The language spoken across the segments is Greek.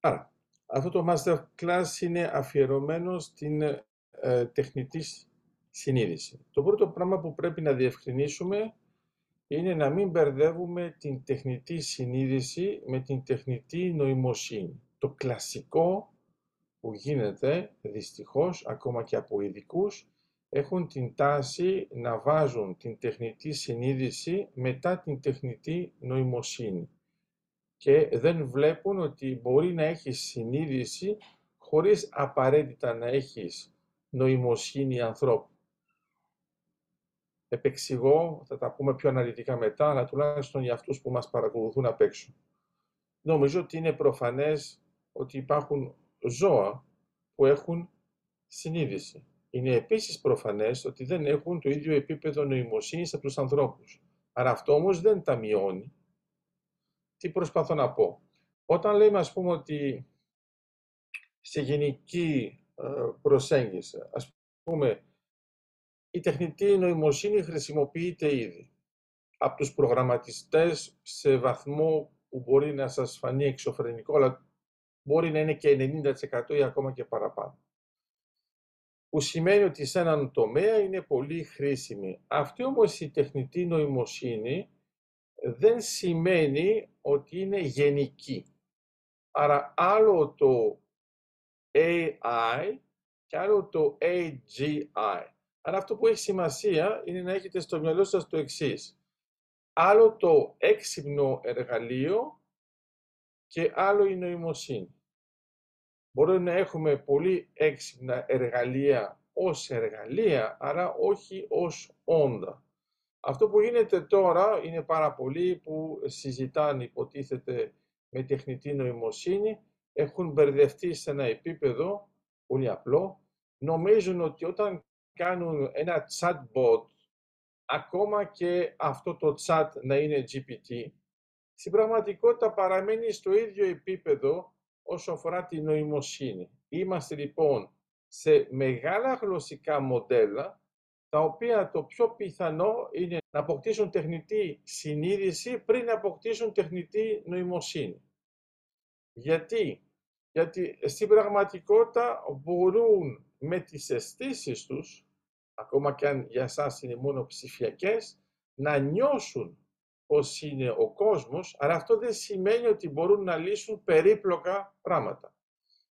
Άρα, αυτό το master class είναι αφιερωμένο στην ε, τεχνητή συνείδηση. Το πρώτο πράγμα που πρέπει να διευκρινίσουμε είναι να μην μπερδεύουμε την τεχνητή συνείδηση με την τεχνητή νοημοσύνη. Το κλασικό που γίνεται, δυστυχώς, ακόμα και από ειδικούς, έχουν την τάση να βάζουν την τεχνητή συνείδηση μετά την τεχνητή νοημοσύνη και δεν βλέπουν ότι μπορεί να έχεις συνείδηση χωρίς απαραίτητα να έχεις νοημοσύνη ανθρώπου. Επεξηγώ, θα τα πούμε πιο αναλυτικά μετά, αλλά τουλάχιστον για αυτούς που μας παρακολουθούν απ' έξω. Νομίζω ότι είναι προφανές ότι υπάρχουν ζώα που έχουν συνείδηση. Είναι επίσης προφανές ότι δεν έχουν το ίδιο επίπεδο νοημοσύνης από τους ανθρώπους. Άρα αυτό όμως δεν τα μειώνει. Τι προσπαθώ να πω. Όταν λέμε ας πούμε ότι σε γενική ε, προσέγγιση, ας πούμε, η τεχνητή νοημοσύνη χρησιμοποιείται ήδη από τους προγραμματιστές σε βαθμό που μπορεί να σας φανεί εξωφρενικό, αλλά μπορεί να είναι και 90% ή ακόμα και παραπάνω. Που σημαίνει ότι σε έναν τομέα είναι πολύ χρήσιμη. Αυτή όμως η τεχνητή νοημοσύνη δεν σημαίνει ότι είναι γενική. Άρα άλλο το AI και άλλο το AGI. Άρα αυτό που έχει σημασία είναι να έχετε στο μυαλό σας το εξής. Άλλο το έξυπνο εργαλείο και άλλο η νοημοσύνη. Μπορούμε να έχουμε πολύ έξυπνα εργαλεία ως εργαλεία, άρα όχι ως όντα. Αυτό που γίνεται τώρα είναι πάρα πολλοί που συζητάνε, υποτίθεται, με τεχνητή νοημοσύνη, έχουν μπερδευτεί σε ένα επίπεδο πολύ απλό, νομίζουν ότι όταν κάνουν ένα chatbot, ακόμα και αυτό το chat να είναι GPT, στην πραγματικότητα παραμένει στο ίδιο επίπεδο όσο αφορά τη νοημοσύνη. Είμαστε λοιπόν σε μεγάλα γλωσσικά μοντέλα, τα οποία το πιο πιθανό είναι να αποκτήσουν τεχνητή συνείδηση πριν να αποκτήσουν τεχνητή νοημοσύνη. Γιατί; Γιατί στην πραγματικότητα μπορούν με τις αισθήσεις τους, ακόμα και αν για σας είναι μόνο ψηφιακές, να νιώσουν πώς είναι ο κόσμος, αλλά αυτό δεν σημαίνει ότι μπορούν να λύσουν περίπλοκα πράγματα.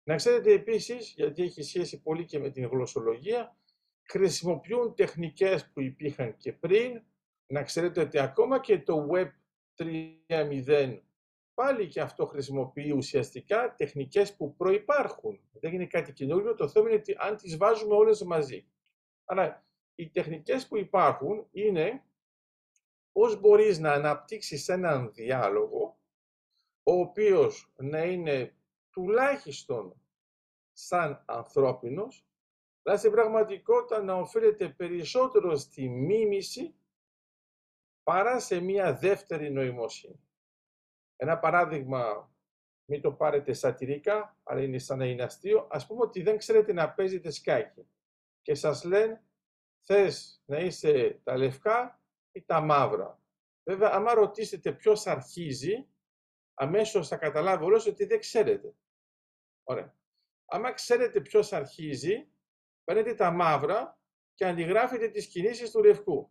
Να ξέρετε επίσης, γιατί έχει σχέση πολύ και με την γλωσσολογία, χρησιμοποιούν τεχνικές που υπήρχαν και πριν. Να ξέρετε ότι ακόμα και το Web 3.0 πάλι και αυτό χρησιμοποιεί ουσιαστικά τεχνικές που προϋπάρχουν. Δεν είναι κάτι καινούριο, το θέμα είναι ότι αν τις βάζουμε όλες μαζί. Αλλά οι τεχνικές που υπάρχουν είναι πώς μπορείς να αναπτύξεις έναν διάλογο ο οποίος να είναι τουλάχιστον σαν ανθρώπινος, αλλά στην πραγματικότητα να οφείλεται περισσότερο στη μίμηση παρά σε μία δεύτερη νοημοσύνη. Ένα παράδειγμα, μην το πάρετε σατυρικά, αλλά είναι σαν να είναι αστείο, ας πούμε ότι δεν ξέρετε να παίζετε σκάκι και σας λένε θες να είσαι τα λευκά ή τα μαύρα. Βέβαια, άμα ρωτήσετε ποιος αρχίζει, αμέσως θα καταλάβει όλος ότι δεν ξέρετε. Ωραία. Άμα ξέρετε ποιος αρχίζει, παίρνετε τα μαύρα και αντιγράφετε τις κινήσεις του λευκού.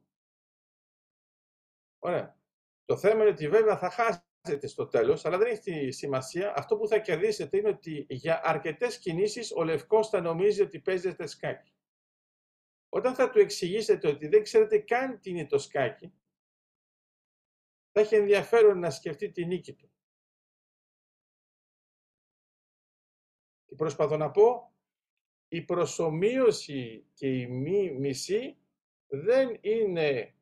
Ωραία. Το θέμα είναι ότι βέβαια θα χάσετε στο τέλος, αλλά δεν έχει σημασία. Αυτό που θα κερδίσετε είναι ότι για αρκετές κινήσεις ο λευκός θα νομίζει ότι παίζετε σκάκι. Όταν θα του εξηγήσετε ότι δεν ξέρετε καν τι είναι το σκάκι, θα έχει ενδιαφέρον να σκεφτεί τη νίκη του. Τι προσπαθώ να πω, η προσωμείωση και η μη μισή δεν είναι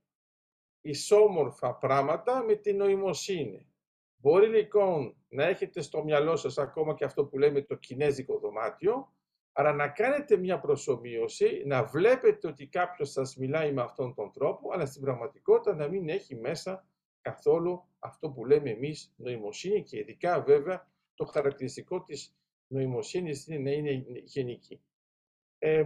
ισόμορφα πράγματα με την νοημοσύνη. Μπορεί λοιπόν να έχετε στο μυαλό σας ακόμα και αυτό που λέμε το κινέζικο δωμάτιο, Άρα να κάνετε μια προσωμείωση, να βλέπετε ότι κάποιος σας μιλάει με αυτόν τον τρόπο, αλλά στην πραγματικότητα να μην έχει μέσα καθόλου αυτό που λέμε εμείς νοημοσύνη και ειδικά βέβαια το χαρακτηριστικό της νοημοσύνης είναι να είναι γενική. Ε,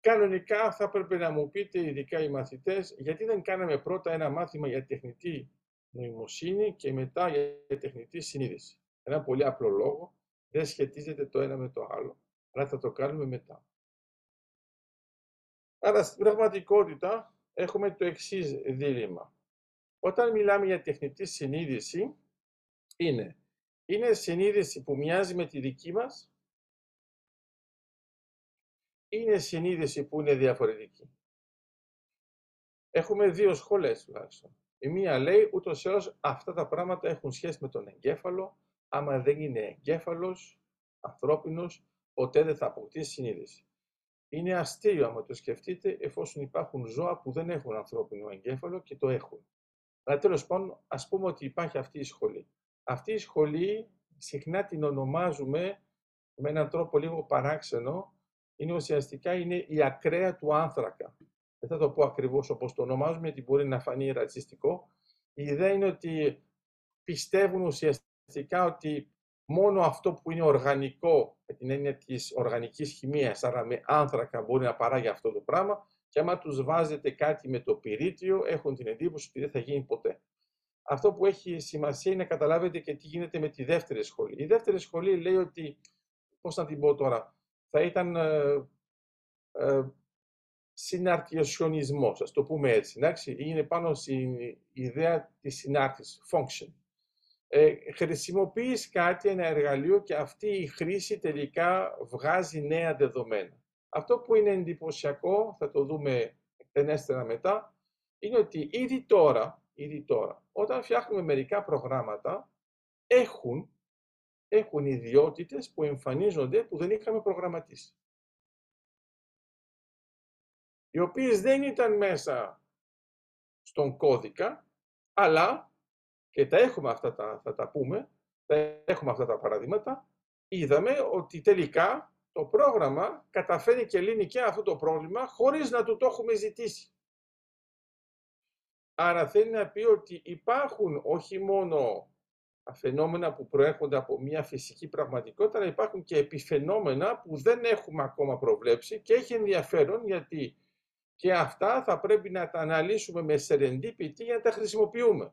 κανονικά θα έπρεπε να μου πείτε, ειδικά οι μαθητές, γιατί δεν κάναμε πρώτα ένα μάθημα για τεχνητή νοημοσύνη και μετά για τεχνητή συνείδηση. Ένα πολύ απλό λόγο, Δεν σχετίζεται το ένα με το άλλο, αλλά θα το κάνουμε μετά. Άρα στην πραγματικότητα έχουμε το εξής δίλημα. Όταν μιλάμε για τεχνητή συνείδηση, είναι, είναι συνείδηση που μοιάζει με τη δική μας, είναι συνείδηση που είναι διαφορετική. Έχουμε δύο σχολές τουλάχιστον. Η μία λέει ούτως ή άλλως αυτά τα πράγματα έχουν σχέση με τον εγκέφαλο. Άμα δεν είναι εγκέφαλος, ανθρώπινος, ποτέ δεν θα αποκτήσει συνείδηση. Είναι αστείο άμα το σκεφτείτε, εφόσον υπάρχουν ζώα που δεν έχουν ανθρώπινο εγκέφαλο και το έχουν. Αλλά τέλος πάντων, ας πούμε ότι υπάρχει αυτή η σχολή. Αυτή η σχολή συχνά την ονομάζουμε με έναν τρόπο λίγο παράξενο, είναι ουσιαστικά είναι η ακραία του άνθρακα. Δεν θα το πω ακριβώς όπως το ονομάζουμε, γιατί μπορεί να φανεί ρατσιστικό. Η ιδέα είναι ότι πιστεύουν ουσιαστικά ότι μόνο αυτό που είναι οργανικό, με την έννοια της οργανικής χημίας, άρα με άνθρακα μπορεί να παράγει αυτό το πράγμα και άμα τους βάζετε κάτι με το πυρίτιο, έχουν την εντύπωση ότι δεν θα γίνει ποτέ. Αυτό που έχει σημασία είναι να καταλάβετε και τι γίνεται με τη δεύτερη σχολή. Η δεύτερη σχολή λέει ότι, πώς να την πω τώρα, θα ήταν ε, ε, συναρτιοσιονισμός, ας το πούμε έτσι, εντάξει, είναι πάνω στην ιδέα της συνάρτησης, function. Ε, χρησιμοποιείς κάτι, ένα εργαλείο και αυτή η χρήση τελικά βγάζει νέα δεδομένα. Αυτό που είναι εντυπωσιακό, θα το δούμε εκτενέστερα μετά, είναι ότι ήδη τώρα, ήδη τώρα, όταν φτιάχνουμε μερικά προγράμματα, έχουν, έχουν ιδιότητες που εμφανίζονται που δεν είχαμε προγραμματίσει οι οποίες δεν ήταν μέσα στον κώδικα, αλλά, και τα έχουμε αυτά τα, θα τα πούμε, τα έχουμε αυτά τα παραδείγματα, είδαμε ότι τελικά το πρόγραμμα καταφέρει και λύνει και αυτό το πρόβλημα χωρίς να του το έχουμε ζητήσει. Άρα θέλει να πει ότι υπάρχουν όχι μόνο φαινόμενα που προέρχονται από μια φυσική πραγματικότητα, αλλά υπάρχουν και επιφαινόμενα που δεν έχουμε ακόμα προβλέψει και έχει ενδιαφέρον γιατί και αυτά θα πρέπει να τα αναλύσουμε με serendipity για να τα χρησιμοποιούμε.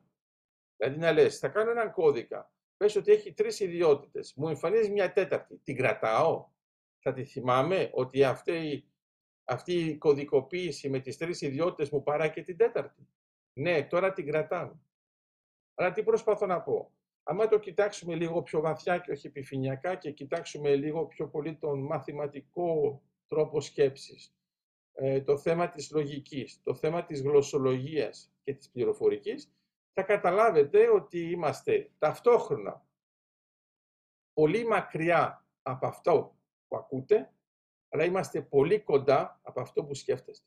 Δηλαδή να λες, θα κάνω έναν κώδικα, πες ότι έχει τρεις ιδιότητες, μου εμφανίζει μια τέταρτη, την κρατάω, θα τη θυμάμαι ότι αυτή, αυτή η κωδικοποίηση με τις τρεις ιδιότητες μου παρά και την τέταρτη; Ναι, τώρα την κρατάμε. Αλλά τι προσπαθώ να πω; Αν το κοιτάξουμε λίγο πιο βαθιά και όχι επιφυνειακά και κοιτάξουμε λίγο πιο πολύ τον μαθηματικό τρόπο σκέψης, ε, το θέμα της λογικής, το θέμα της γλωσσολογίας και της πληροφορικής, θα καταλάβετε ότι είμαστε ταυτόχρονα πολύ μακριά από αυτό που ακούτε, αλλά είμαστε πολύ κοντά από αυτό που σκέφτεστε.